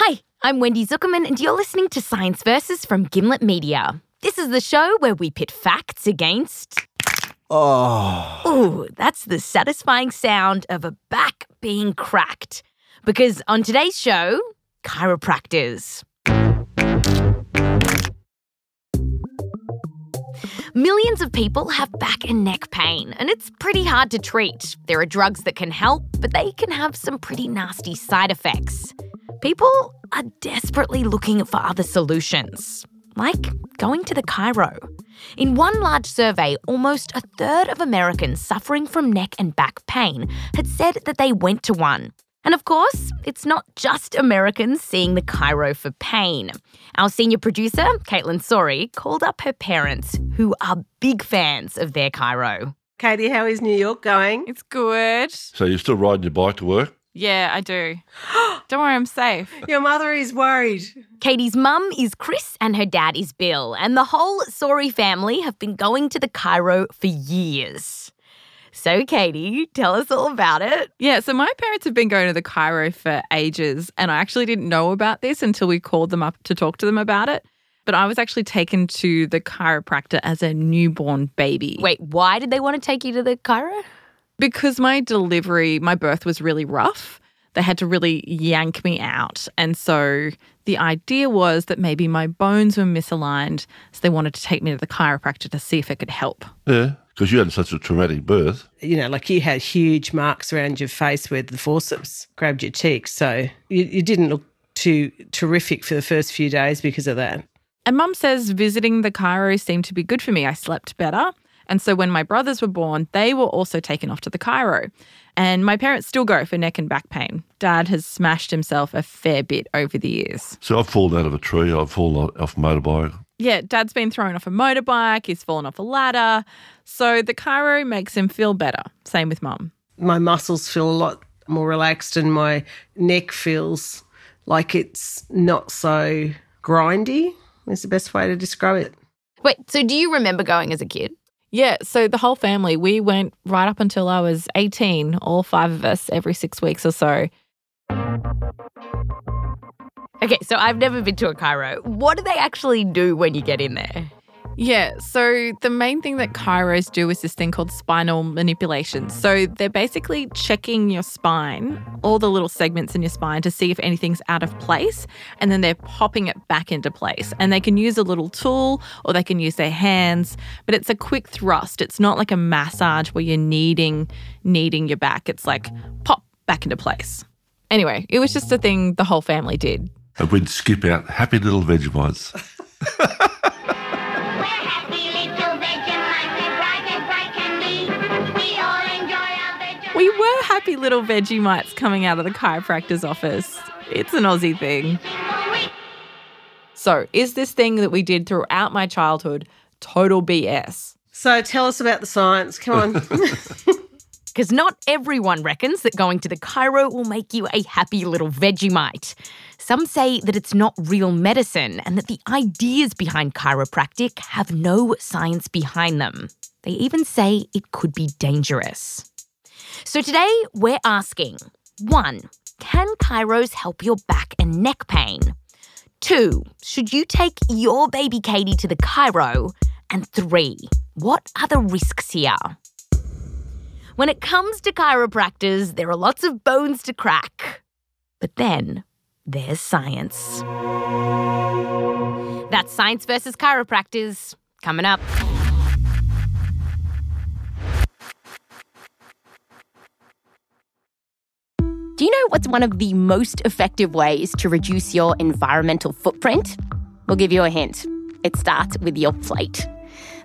Hi, I'm Wendy Zukerman, and you're listening to Science Versus from Gimlet Media. This is the show where we pit facts against. Oh. Ooh, that's the satisfying sound of a back being cracked. Because on today's show, chiropractors. Millions of people have back and neck pain, and it's pretty hard to treat. There are drugs that can help, but they can have some pretty nasty side effects. People are desperately looking for other solutions, like going to the chiro. In one large survey, almost a third of Americans suffering from neck and back pain had said that they went to one. And of course, it's not just Americans seeing the chiro for pain. Our senior producer, Kaitlyn Sawrey, called up her parents, who are big fans of their chiro. Kaity, how is New York going? It's good. So you're still riding your bike to work? Yeah, I do. Don't worry, I'm safe. Your mother is worried. Kaity's mum is Chris and her dad is Bill, and the whole Sawrey family have been going to the chiro for years. So, Kaity, tell us all about it. Yeah, so my parents have been going to the chiro for ages, and I actually didn't know about this until we called them up to talk to them about it. But I was actually taken to the chiropractor as a newborn baby. Wait, why did they want to take you to the chiro? Because my delivery, my birth was really rough. They had to really yank me out. And so the idea was that maybe my bones were misaligned. So they wanted to take me to the chiropractor to see if it could help. Yeah, because you had such a traumatic birth. You know, like you had huge marks around your face where the forceps grabbed your cheeks. So you, you didn't look too terrific for the first few days because of that. And mum says visiting the chiro seemed to be good for me. I slept better. And so when my brothers were born, they were also taken off to the chiro. And my parents still go for neck and back pain. Dad has smashed himself a fair bit over the years. So I've fallen out of a tree, I've fallen off a motorbike. Yeah, dad's been thrown off a motorbike, he's fallen off a ladder. So the chiro makes him feel better. Same with mum. My muscles feel a lot more relaxed and my neck feels like it's not so grindy, is the best way to describe it. Wait, so do you remember going as a kid? Yeah, so the whole family, we went right up until I was 18, all five of us, every six weeks or so. Okay, so I've never been to a chiro. What do they actually do when you get in there? Yeah, so the main thing that chiros do is this thing called spinal manipulation. So they're basically checking your spine, all the little segments in your spine, to see if anything's out of place, and then they're popping it back into place. And they can use a little tool or they can use their hands, but it's a quick thrust. It's not like a massage where you're kneading, kneading your back. It's like pop back into place. Anyway, it was just a thing the whole family did. And we'd skip out happy little Vegemites. happy little Vegemites coming out of the chiropractor's office. It's an Aussie thing. So, is this thing that we did throughout my childhood total BS? So tell us about the science. Come on. Because not everyone reckons that going to the chiro will make you a happy little Vegemite. Some say that it's not real medicine and that the ideas behind chiropractic have no science behind them. They even say it could be dangerous. So today we're asking 1. Can chiros help your back and neck pain? 2. Should you take your baby Kaity to the chiro? And 3. What are the risks here? When it comes to chiropractors, there are lots of bones to crack. But then there's science. That's Science versus Chiropractors coming up. Do you know what's one of the most effective ways to reduce your environmental footprint? We'll give you a hint. It starts with your plate.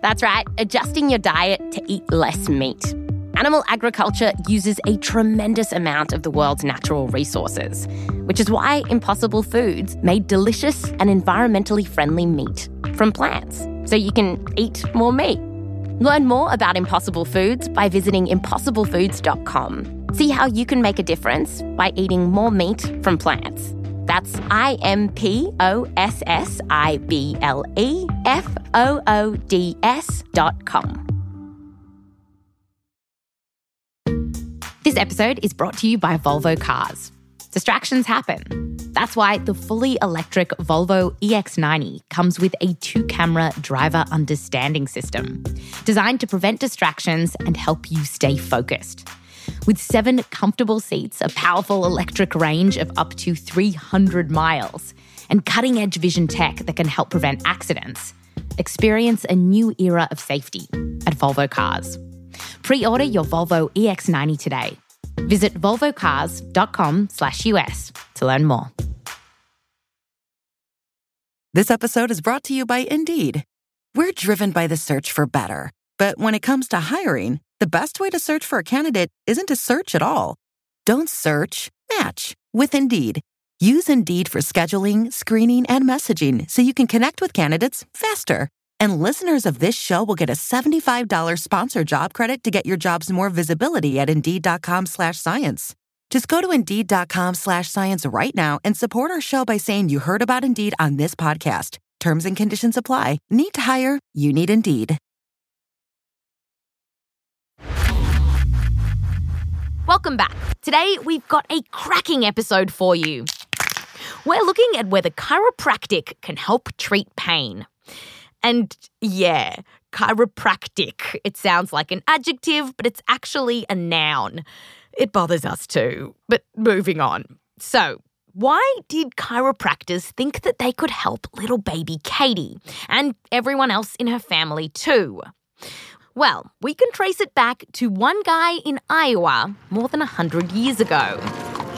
That's right, adjusting your diet to eat less meat. Animal agriculture uses a tremendous amount of the world's natural resources, which is why Impossible Foods made delicious and environmentally friendly meat from plants, so you can eat more meat. Learn more about Impossible Foods by visiting impossiblefoods.com. See how you can make a difference by eating more meat from plants. That's I M P O S S I B L E F O O D S dot com. This episode is brought to you by Volvo Cars. Distractions happen. That's why the fully electric Volvo EX90 comes with a two camera driver understanding system designed to prevent distractions and help you stay focused. With seven comfortable seats, a powerful electric range of up to 300 miles, and cutting edge vision tech that can help prevent accidents, experience a new era of safety at Volvo Cars. Pre order your Volvo EX90 today. Visit volvocars.com/us to learn more. This episode is brought to you by Indeed. We're driven by the search for better. But when it comes to hiring, the best way to search for a candidate isn't to search at all. Don't search, match with Indeed. Use Indeed for scheduling, screening, and messaging so you can connect with candidates faster. And listeners of this show will get a $75 sponsor job credit to get your jobs more visibility at Indeed.com slash science. Just go to Indeed.com slash science right now and support our show by saying you heard about Indeed on this podcast. Terms and conditions apply. Need to hire? You need Indeed. Welcome back. Today, we've got a cracking episode for you. We're looking at whether chiropractic can help treat pain. And yeah, chiropractic. It sounds like an adjective, but it's actually a noun. It bothers us too. But moving on. So, why did chiropractors think that they could help little baby Kaity and everyone else in her family too? Well, we can trace it back to one guy in Iowa more than 100 years ago.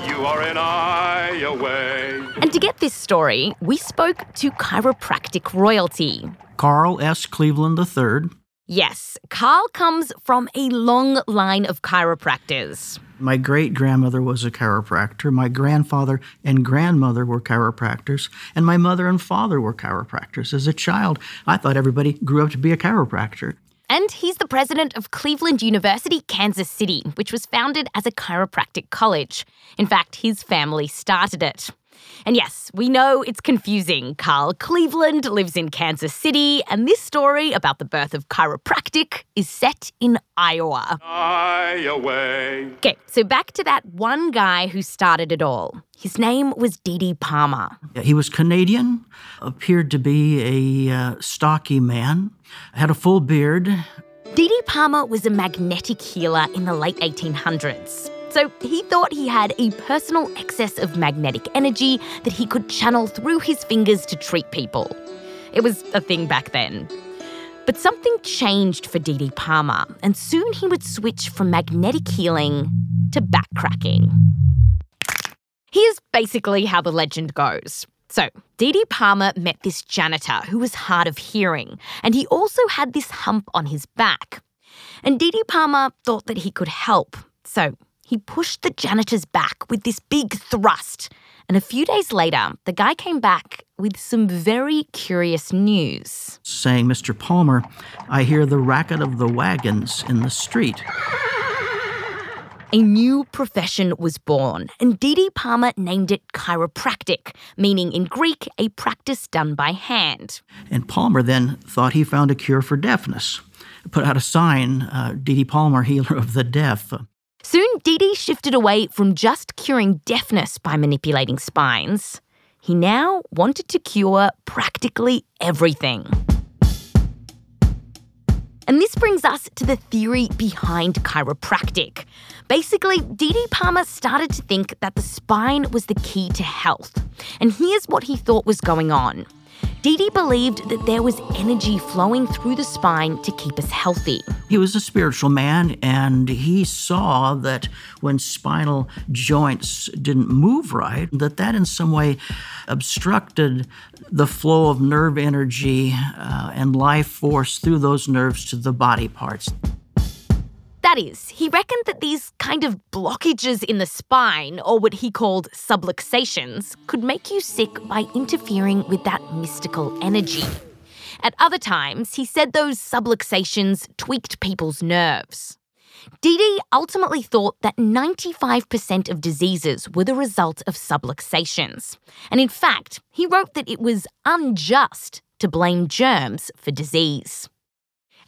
You are in Iowa. And to get this story, we spoke to chiropractic royalty. Carl S. Cleveland III. Yes, Carl comes from a long line of chiropractors. My great grandmother was a chiropractor. My grandfather and grandmother were chiropractors. And my mother and father were chiropractors. As a child, I thought everybody grew up to be a chiropractor. And he's the president of Cleveland University, Kansas City, which was founded as a chiropractic college. In fact, his family started it. And yes, we know it's confusing. Carl Cleveland lives in Kansas City, and this story about the birth of chiropractic is set in Iowa. Iowa. Okay, so back to that one guy who started it all. His name was DD Palmer. He was Canadian, appeared to be a uh, stocky man, had a full beard. DD Palmer was a magnetic healer in the late 1800s. So he thought he had a personal excess of magnetic energy that he could channel through his fingers to treat people. It was a thing back then. But something changed for DD Palmer, and soon he would switch from magnetic healing to back cracking. Here's basically how the legend goes. So, DD Palmer met this janitor who was hard of hearing, and he also had this hump on his back. And DD Palmer thought that he could help, so he pushed the janitor's back with this big thrust. And a few days later, the guy came back with some very curious news. saying, Mr. Palmer, I hear the racket of the wagons in the street. A new profession was born, and DD Palmer named it chiropractic, meaning in Greek, a practice done by hand. And Palmer then thought he found a cure for deafness. Put out a sign, uh, DD Palmer, healer of the deaf. Soon, DD shifted away from just curing deafness by manipulating spines. He now wanted to cure practically everything. And this brings us to the theory behind chiropractic. Basically, DD Palmer started to think that the spine was the key to health. And here's what he thought was going on. DD believed that there was energy flowing through the spine to keep us healthy. He was a spiritual man, and he saw that when spinal joints didn't move right, that that in some way obstructed the flow of nerve energy uh, and life force through those nerves to the body parts. Is, he reckoned that these kind of blockages in the spine, or what he called subluxations, could make you sick by interfering with that mystical energy. At other times, he said those subluxations tweaked people's nerves. DD ultimately thought that 95% of diseases were the result of subluxations. And in fact, he wrote that it was unjust to blame germs for disease.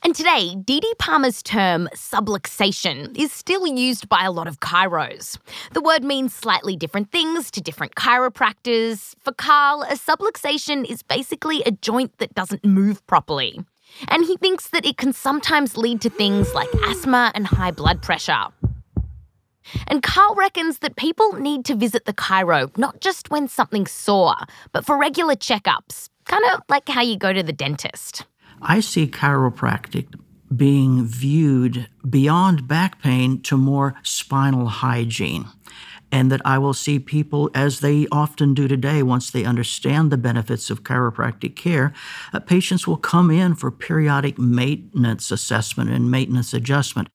And today, DD Palmer's term subluxation is still used by a lot of chiros. The word means slightly different things to different chiropractors. For Carl, a subluxation is basically a joint that doesn't move properly. And he thinks that it can sometimes lead to things like asthma and high blood pressure. And Carl reckons that people need to visit the chiro not just when something's sore, but for regular checkups, kind of like how you go to the dentist. I see chiropractic being viewed beyond back pain to more spinal hygiene. And that I will see people, as they often do today, once they understand the benefits of chiropractic care, uh, patients will come in for periodic maintenance assessment and maintenance adjustment.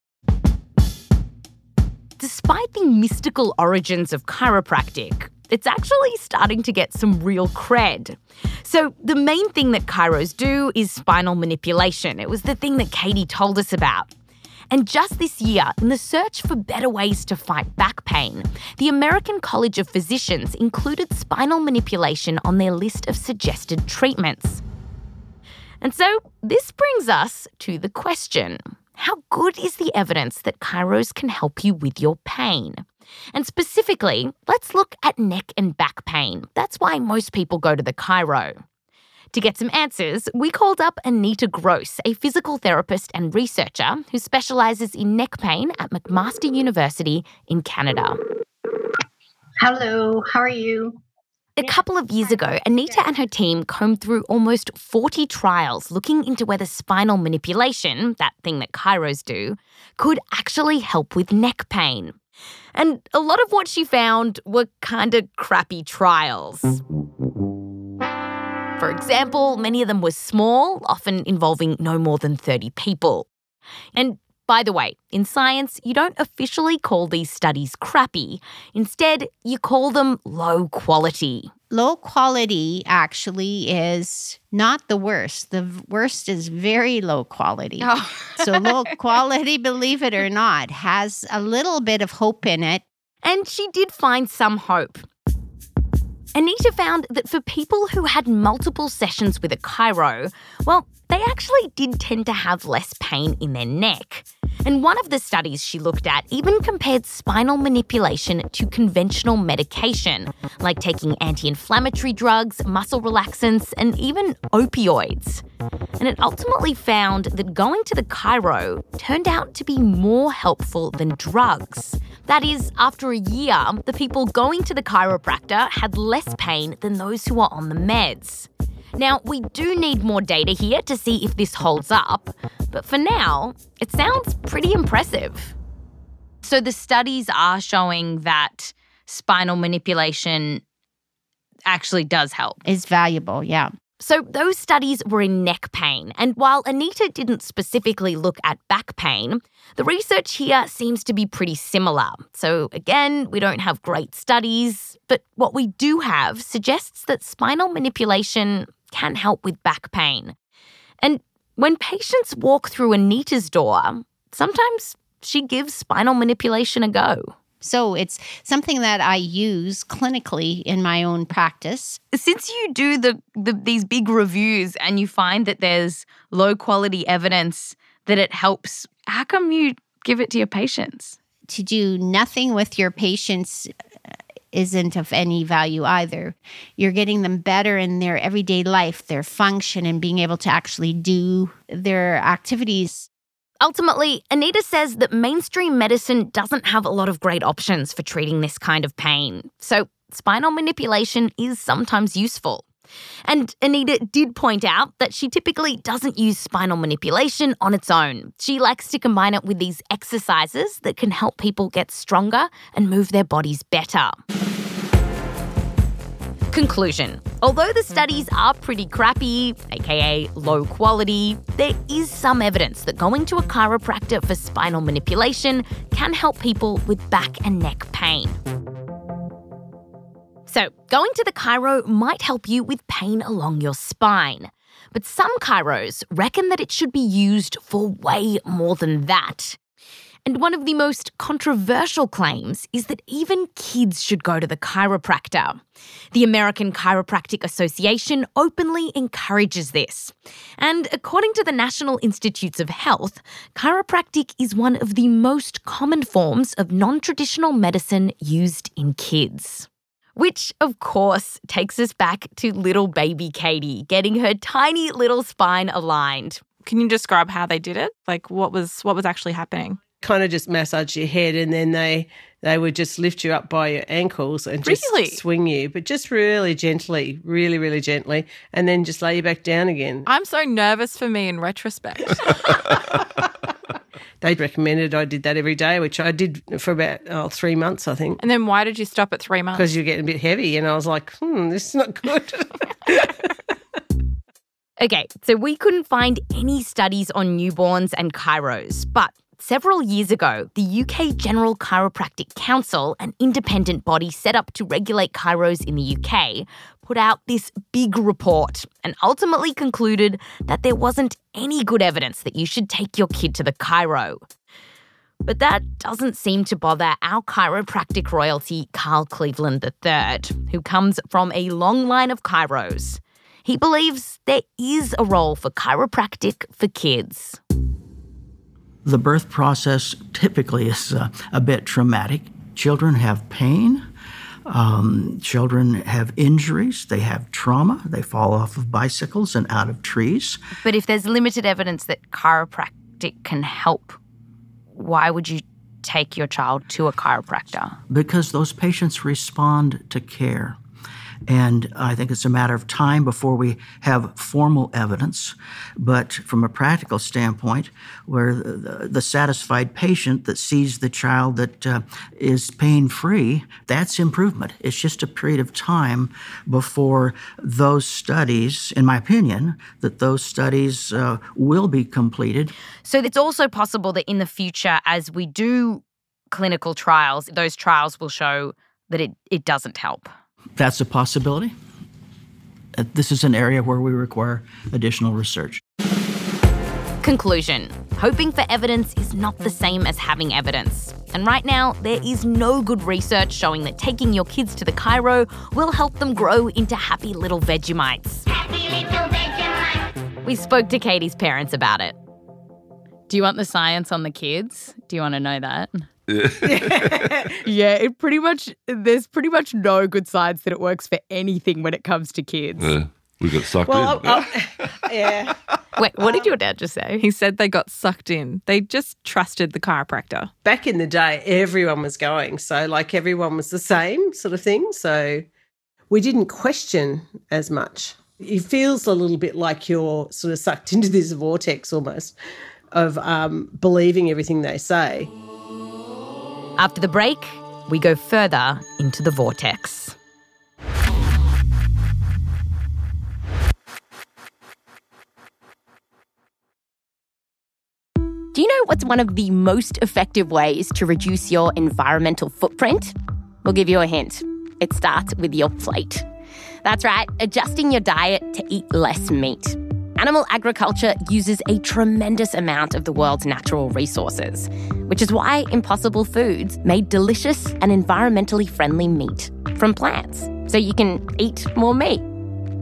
Despite the mystical origins of chiropractic, it's actually starting to get some real cred. So, the main thing that chiros do is spinal manipulation. It was the thing that Kaity told us about. And just this year, in the search for better ways to fight back pain, the American College of Physicians included spinal manipulation on their list of suggested treatments. And so, this brings us to the question how good is the evidence that chiros can help you with your pain? And specifically, let's look at neck and back pain. That's why most people go to the chiro. To get some answers, we called up Anita Gross, a physical therapist and researcher who specialises in neck pain at McMaster University in Canada. Hello, how are you? A couple of years ago, Anita and her team combed through almost 40 trials looking into whether spinal manipulation, that thing that chiros do, could actually help with neck pain. And a lot of what she found were kind of crappy trials. For example, many of them were small, often involving no more than 30 people. And by the way, in science, you don't officially call these studies crappy. Instead, you call them low quality. Low quality actually is not the worst. The worst is very low quality. Oh. so, low quality, believe it or not, has a little bit of hope in it. And she did find some hope. Anita found that for people who had multiple sessions with a chiro, well, they actually did tend to have less pain in their neck. And one of the studies she looked at even compared spinal manipulation to conventional medication, like taking anti inflammatory drugs, muscle relaxants, and even opioids. And it ultimately found that going to the chiro turned out to be more helpful than drugs. That is, after a year, the people going to the chiropractor had less pain than those who were on the meds. Now, we do need more data here to see if this holds up, but for now, it sounds pretty impressive. So, the studies are showing that spinal manipulation actually does help. It's valuable, yeah. So, those studies were in neck pain. And while Anita didn't specifically look at back pain, the research here seems to be pretty similar. So, again, we don't have great studies, but what we do have suggests that spinal manipulation can help with back pain. And when patients walk through Anita's door, sometimes she gives spinal manipulation a go. So it's something that I use clinically in my own practice. Since you do the, the these big reviews and you find that there's low quality evidence that it helps, how come you give it to your patients? To do nothing with your patients isn't of any value either. You're getting them better in their everyday life, their function, and being able to actually do their activities Ultimately, Anita says that mainstream medicine doesn't have a lot of great options for treating this kind of pain. So, spinal manipulation is sometimes useful. And Anita did point out that she typically doesn't use spinal manipulation on its own. She likes to combine it with these exercises that can help people get stronger and move their bodies better. Conclusion Although the studies are pretty crappy, aka low quality, there is some evidence that going to a chiropractor for spinal manipulation can help people with back and neck pain. So, going to the chiro might help you with pain along your spine. But some chiros reckon that it should be used for way more than that. And one of the most controversial claims is that even kids should go to the chiropractor. The American Chiropractic Association openly encourages this. And according to the National Institutes of Health, chiropractic is one of the most common forms of non traditional medicine used in kids. Which, of course, takes us back to little baby Kaity getting her tiny little spine aligned. Can you describe how they did it? Like what was what was actually happening? Kind of just massage your head and then they they would just lift you up by your ankles and just Really? swing you, but just really gently, really, really gently, and then just lay you back down again. I'm so nervous for me in retrospect. They recommended I did that every day, which I did for about oh, three months, I think, and then why did you stop at three months? because you're getting a bit heavy. And I was like, hmm, this is not good. Okay, so we couldn't find any studies on newborns and chiros, but several years ago, the UK General Chiropractic Council, an independent body set up to regulate chiros in the UK, put out this big report and ultimately concluded that there wasn't any good evidence that you should take your kid to the chiro. But that doesn't seem to bother our chiropractic royalty, Carl Cleveland III, who comes from a long line of chiros. He believes there is a role for chiropractic for kids. The birth process typically is uh, a bit traumatic. Children have pain. Um, children have injuries. They have trauma. They fall off of bicycles and out of trees. But if there's limited evidence that chiropractic can help, why would you take your child to a chiropractor? because those patients respond to care. And I think it's a matter of time before we have formal evidence. But from a practical standpoint, where the, the satisfied patient that sees the child that uh, is pain free, that's improvement. It's just a period of time before those studies, in my opinion, that those studies uh, will be completed. So it's also possible that in the future, as we do clinical trials, those trials will show that it, it doesn't help. That's a possibility. Uh, This is an area where we require additional research. Conclusion Hoping for evidence is not the same as having evidence. And right now, there is no good research showing that taking your kids to the chiro will help them grow into happy little Vegemites. Happy little Vegemite. We spoke to Kaity's parents about it. Do you want the science on the kids? Do you want to know that? yeah, it pretty much there's pretty much no good science that it works for anything when it comes to kids. Yeah, we got sucked well, in. I- I- yeah. Wait, what did your dad just say? he said they got sucked in. They just trusted the chiropractor. Back in the day, everyone was going. So, like, everyone was the same sort of thing. So, we didn't question as much. It feels a little bit like you're sort of sucked into this vortex almost of um, believing everything they say. After the break, we go further into the vortex. Do you know what's one of the most effective ways to reduce your environmental footprint? We'll give you a hint. It starts with your plate. That's right, adjusting your diet to eat less meat. Animal agriculture uses a tremendous amount of the world's natural resources, which is why Impossible Foods made delicious and environmentally friendly meat from plants, so you can eat more meat.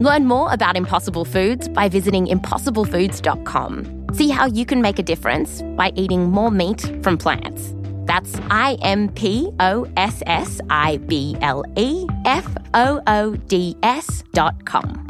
Learn more about Impossible Foods by visiting impossiblefoods.com. See how you can make a difference by eating more meat from plants. That's I M P O S S I B L E F O O D S dot com.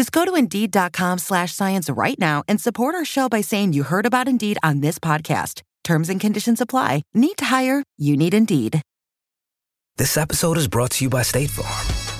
Just go to Indeed.com slash science right now and support our show by saying you heard about Indeed on this podcast. Terms and conditions apply. Need to hire? You need Indeed. This episode is brought to you by State Farm.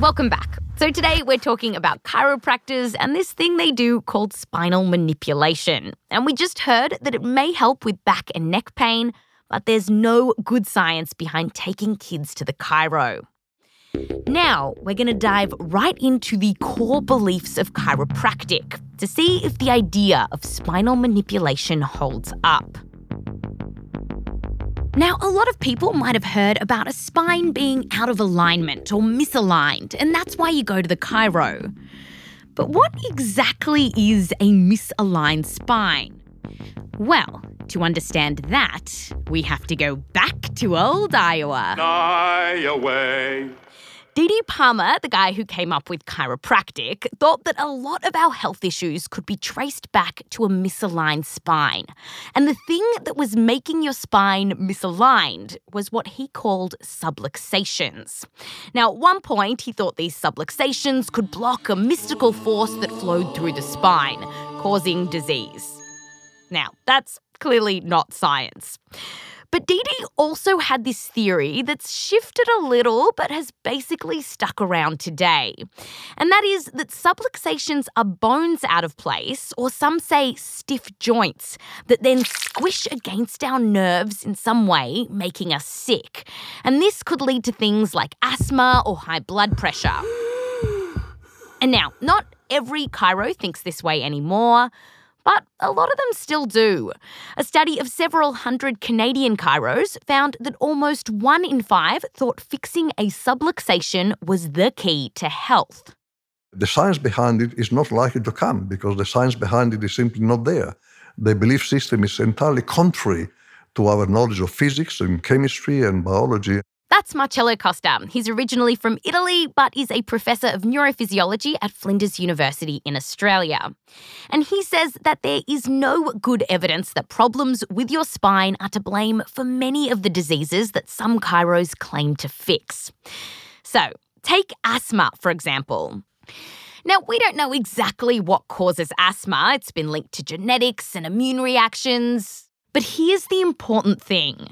Welcome back. So, today we're talking about chiropractors and this thing they do called spinal manipulation. And we just heard that it may help with back and neck pain, but there's no good science behind taking kids to the chiro. Now, we're going to dive right into the core beliefs of chiropractic to see if the idea of spinal manipulation holds up. Now, a lot of people might have heard about a spine being out of alignment or misaligned, and that's why you go to the chiro. But what exactly is a misaligned spine? Well, to understand that, we have to go back to old Iowa. Iowa. DD Palmer, the guy who came up with chiropractic, thought that a lot of our health issues could be traced back to a misaligned spine. And the thing that was making your spine misaligned was what he called subluxations. Now, at one point, he thought these subluxations could block a mystical force that flowed through the spine, causing disease. Now, that's clearly not science. But DD also had this theory that's shifted a little but has basically stuck around today. And that is that subluxations are bones out of place, or some say stiff joints, that then squish against our nerves in some way, making us sick. And this could lead to things like asthma or high blood pressure. And now, not every chiro thinks this way anymore but a lot of them still do. A study of several hundred Canadian chiros found that almost one in five thought fixing a subluxation was the key to health. The science behind it is not likely to come because the science behind it is simply not there. The belief system is entirely contrary to our knowledge of physics and chemistry and biology. That's Marcello Costa. He's originally from Italy, but is a professor of neurophysiology at Flinders University in Australia. And he says that there is no good evidence that problems with your spine are to blame for many of the diseases that some chiros claim to fix. So, take asthma, for example. Now, we don't know exactly what causes asthma. It's been linked to genetics and immune reactions. But here's the important thing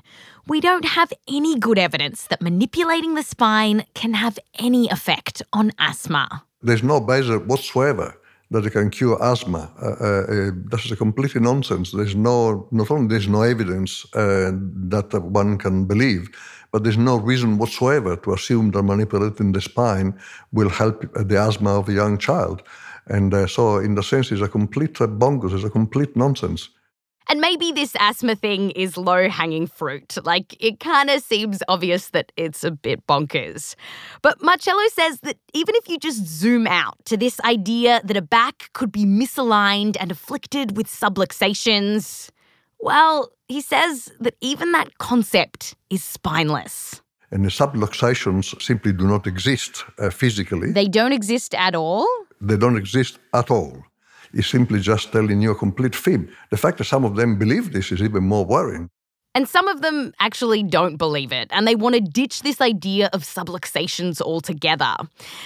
we don't have any good evidence that manipulating the spine can have any effect on asthma. There's no basis whatsoever that it can cure asthma. Uh, uh, uh, this is completely nonsense. There's no, not only there's no evidence uh, that one can believe, but there's no reason whatsoever to assume that manipulating the spine will help the asthma of a young child. And uh, so, in the sense, it's a complete uh, it's a complete nonsense. And maybe this asthma thing is low hanging fruit. Like, it kind of seems obvious that it's a bit bonkers. But Marcello says that even if you just zoom out to this idea that a back could be misaligned and afflicted with subluxations, well, he says that even that concept is spineless. And the subluxations simply do not exist uh, physically. They don't exist at all? They don't exist at all is simply just telling you a complete fib. The fact that some of them believe this is even more worrying. And some of them actually don't believe it, and they want to ditch this idea of subluxations altogether.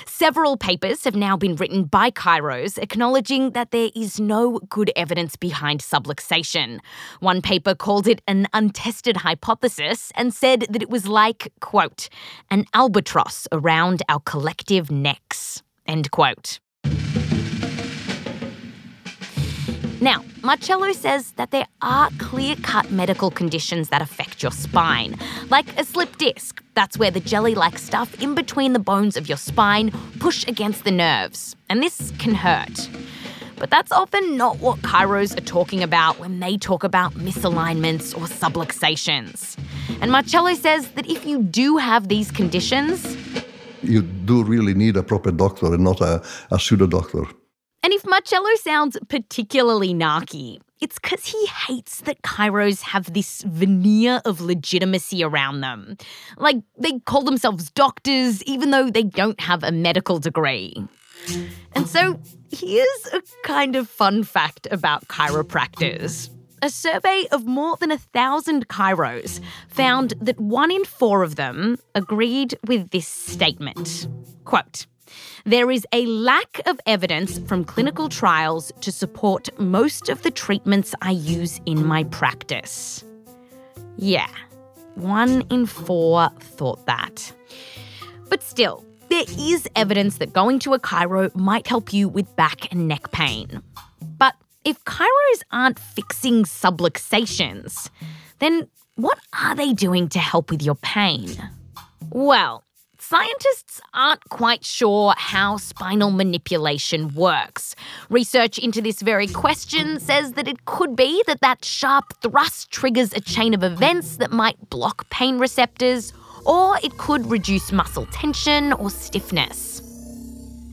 Several papers have now been written by chiros acknowledging that there is no good evidence behind subluxation. One paper called it an untested hypothesis and said that it was like, quote, an albatross around our collective necks, end quote. Now, Marcello says that there are clear cut medical conditions that affect your spine, like a slip disc, That's where the jelly like stuff in between the bones of your spine push against the nerves, and this can hurt. But that's often not what chiros are talking about when they talk about misalignments or subluxations. And Marcello says that if you do have these conditions, You do really need a proper doctor and not a, a pseudo doctor. And if Marcello sounds particularly narky, it's because he hates that chiros have this veneer of legitimacy around them. Like they call themselves doctors, even though they don't have a medical degree. And so here's a kind of fun fact about chiropractors. A survey of more than a thousand chiros found that one in four of them agreed with this statement. Quote, there is a lack of evidence from clinical trials to support most of the treatments I use in my practice. Yeah, one in four thought that. But still, there is evidence that going to a chiro might help you with back and neck pain. But if chiros aren't fixing subluxations, then what are they doing to help with your pain? Well, scientists aren't quite sure how spinal manipulation works. Research into this very question says that it could be that that sharp thrust triggers a chain of events that might block pain receptors, or it could reduce muscle tension or stiffness.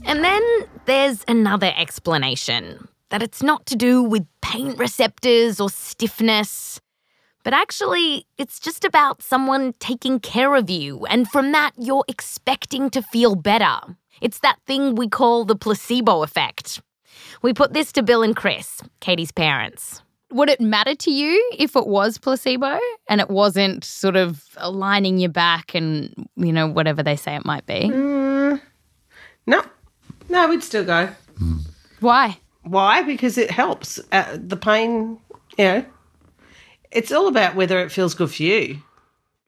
And then there's another explanation that it's not to do with pain receptors or stiffness. But actually, it's just about someone taking care of you, and from that, you're expecting to feel better. It's that thing we call the placebo effect. We put this to Bill and Chris, Kaity's parents. Would it matter to you if it was placebo and it wasn't sort of aligning your back and, you know, whatever they say it might be? Mm, no, no, we'd still go. Why? Why? Because it helps. Uh, the pain, you know, it's all about whether it feels good for you.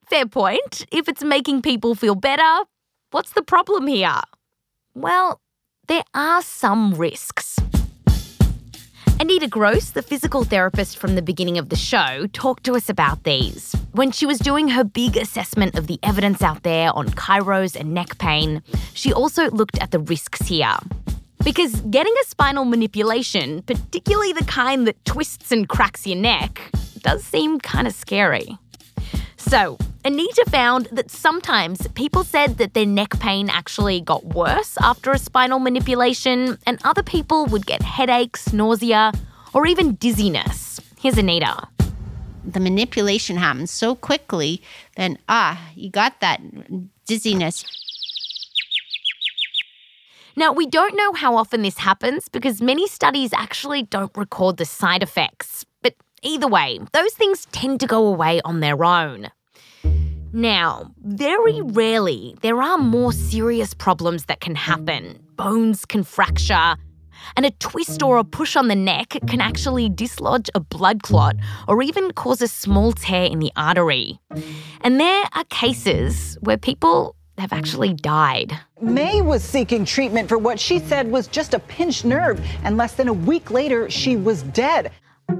Fair point. If it's making people feel better, what's the problem here? Well, there are some risks. Anita Gross, the physical therapist from the beginning of the show, talked to us about these. When she was doing her big assessment of the evidence out there on chiros and neck pain, she also looked at the risks here. Because getting a spinal manipulation, particularly the kind that twists and cracks your neck, does seem kind of scary. So, Anita found that sometimes people said that their neck pain actually got worse after a spinal manipulation, and other people would get headaches, nausea, or even dizziness. Here's Anita. The manipulation happens so quickly, then ah, you got that dizziness. Now, we don't know how often this happens because many studies actually don't record the side effects. But either way, those things tend to go away on their own. Now, very rarely, there are more serious problems that can happen. Bones can fracture, and a twist or a push on the neck can actually dislodge a blood clot or even cause a small tear in the artery. And there are cases where people have actually died. May was seeking treatment for what she said was just a pinched nerve, and less than a week later, she was dead.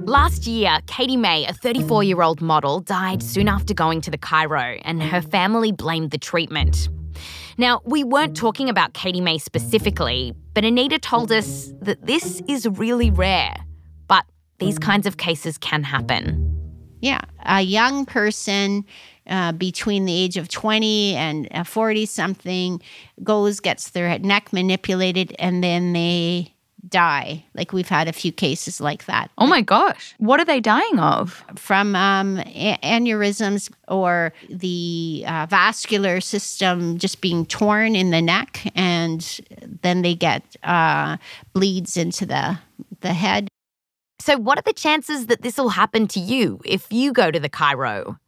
Last year, Katie May, a 34 year old model, died soon after going to the chiro, and her family blamed the treatment. Now, we weren't talking about Katie May specifically, but Anita told us that this is really rare. But these kinds of cases can happen. Yeah, a young person uh, between the age of 20 and 40 something goes, gets their neck manipulated, and then they die. Like we've had a few cases like that. Oh my gosh. What are they dying of? From um, a- aneurysms or the uh, vascular system just being torn in the neck, and then they get uh, bleeds into the, the head. So, what are the chances that this will happen to you if you go to the chiro?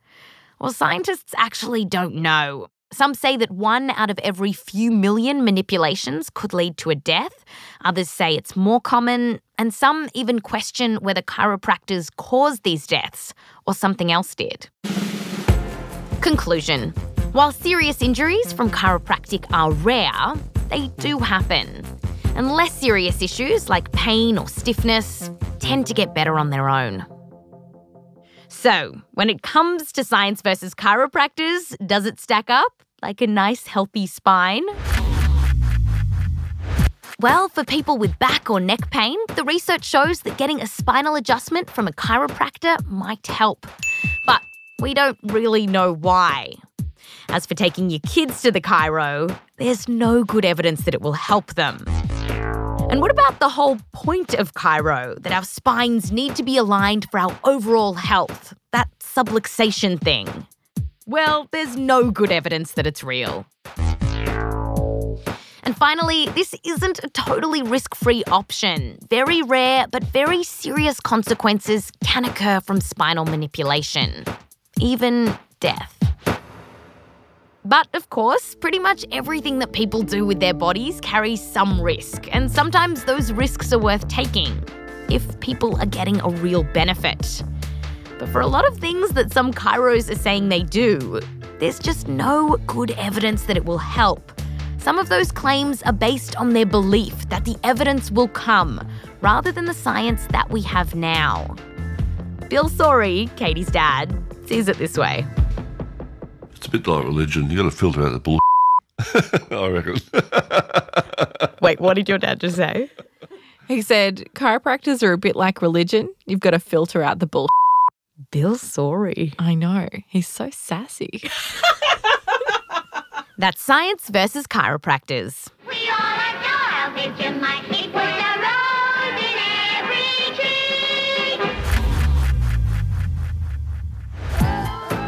Well, scientists actually don't know. Some say that one out of every few million manipulations could lead to a death. Others say it's more common, and some even question whether chiropractors caused these deaths or something else did. Conclusion While serious injuries from chiropractic are rare, they do happen. And less serious issues like pain or stiffness tend to get better on their own. So, when it comes to science versus chiropractors, does it stack up like a nice, healthy spine? Well, for people with back or neck pain, the research shows that getting a spinal adjustment from a chiropractor might help. But we don't really know why. As for taking your kids to the chiro, there's no good evidence that it will help them. And what about the whole point of chiro that our spines need to be aligned for our overall health? That subluxation thing. Well, there's no good evidence that it's real. And finally, this isn't a totally risk free option. Very rare, but very serious consequences can occur from spinal manipulation, even death. But of course, pretty much everything that people do with their bodies carries some risk, and sometimes those risks are worth taking if people are getting a real benefit. But for a lot of things that some chiros are saying they do, there's just no good evidence that it will help. Some of those claims are based on their belief that the evidence will come, rather than the science that we have now. Bill Sawrey, Kaity's dad, sees it this way. It's a bit like religion. You got to filter out the bull. I reckon. Wait, what did your dad just say? He said chiropractors are a bit like religion. You've got to filter out the bull. Bill Sawrey. I know. He's so sassy. That's science versus chiropractors. We all adore our Vegemite. It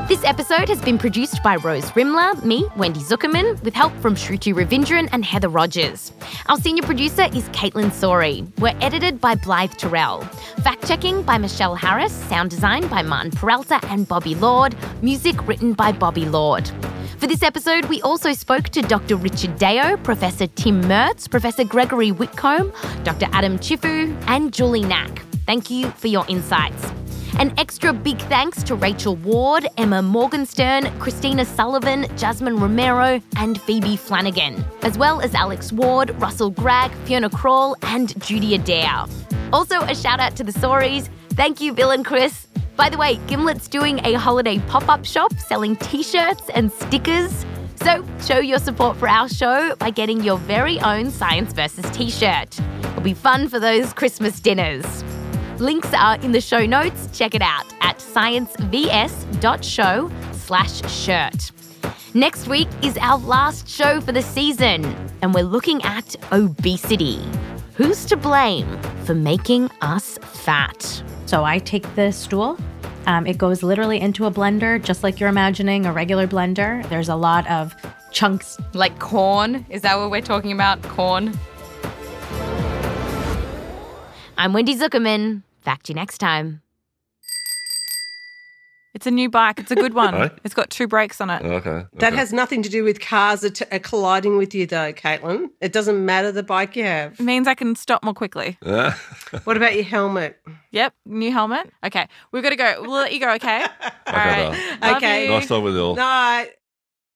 This episode has been produced by Rose Rimler, me, Wendy Zukerman, with help from Shruti Ravindran and Heather Rogers. Our senior producer is Kaitlyn Sawrey. We're edited by Blythe Terrell. Fact checking by Michelle Harris. Sound design by Martin Peralta and Bobby Lord. Music written by Bobby Lord. For this episode, we also spoke to Dr. Richard Deyo, Professor Tim Mirtz, Professor Gregory Whitcomb, Dr. Adam Cifu, and Julie Knaak. Thank you for your insights. An extra big thanks to Rachel Ward, Emma Morgenstern, Christina Sullivan, Jasmine Romero, and Phoebe Flanigan, as well as Alex Ward, Russell Gragg, Fiona Croall, and Judy Adair. Also, a shout out to the Sawreys. Thank you, Bill and Chris. By the way, Gimlet's doing a holiday pop up shop selling t shirts and stickers. So, show your support for our show by getting your very own Science versus t shirt. It'll be fun for those Christmas dinners. Links are in the show notes. Check it out at sciencevs.show slash shirt. Next week is our last show for the season, and we're looking at obesity. Who's to blame for making us fat? So I take the stool. Um, it goes literally into a blender, just like you're imagining a regular blender. There's a lot of chunks. Like corn? Is that what we're talking about? Corn? I'm Wendy Zukerman. Fact you next time. It's a new bike. It's a good one. Hey? It's got two brakes on it. Okay. That has nothing to do with cars att- uh, colliding with you, though, Kaitlyn. It doesn't matter the bike you have. It means I can stop more quickly. What about your helmet? Yep, new helmet. Okay, we've got to go. We'll let you go, okay? All right. darling. Love Okay. you. Nice talk with you all. No,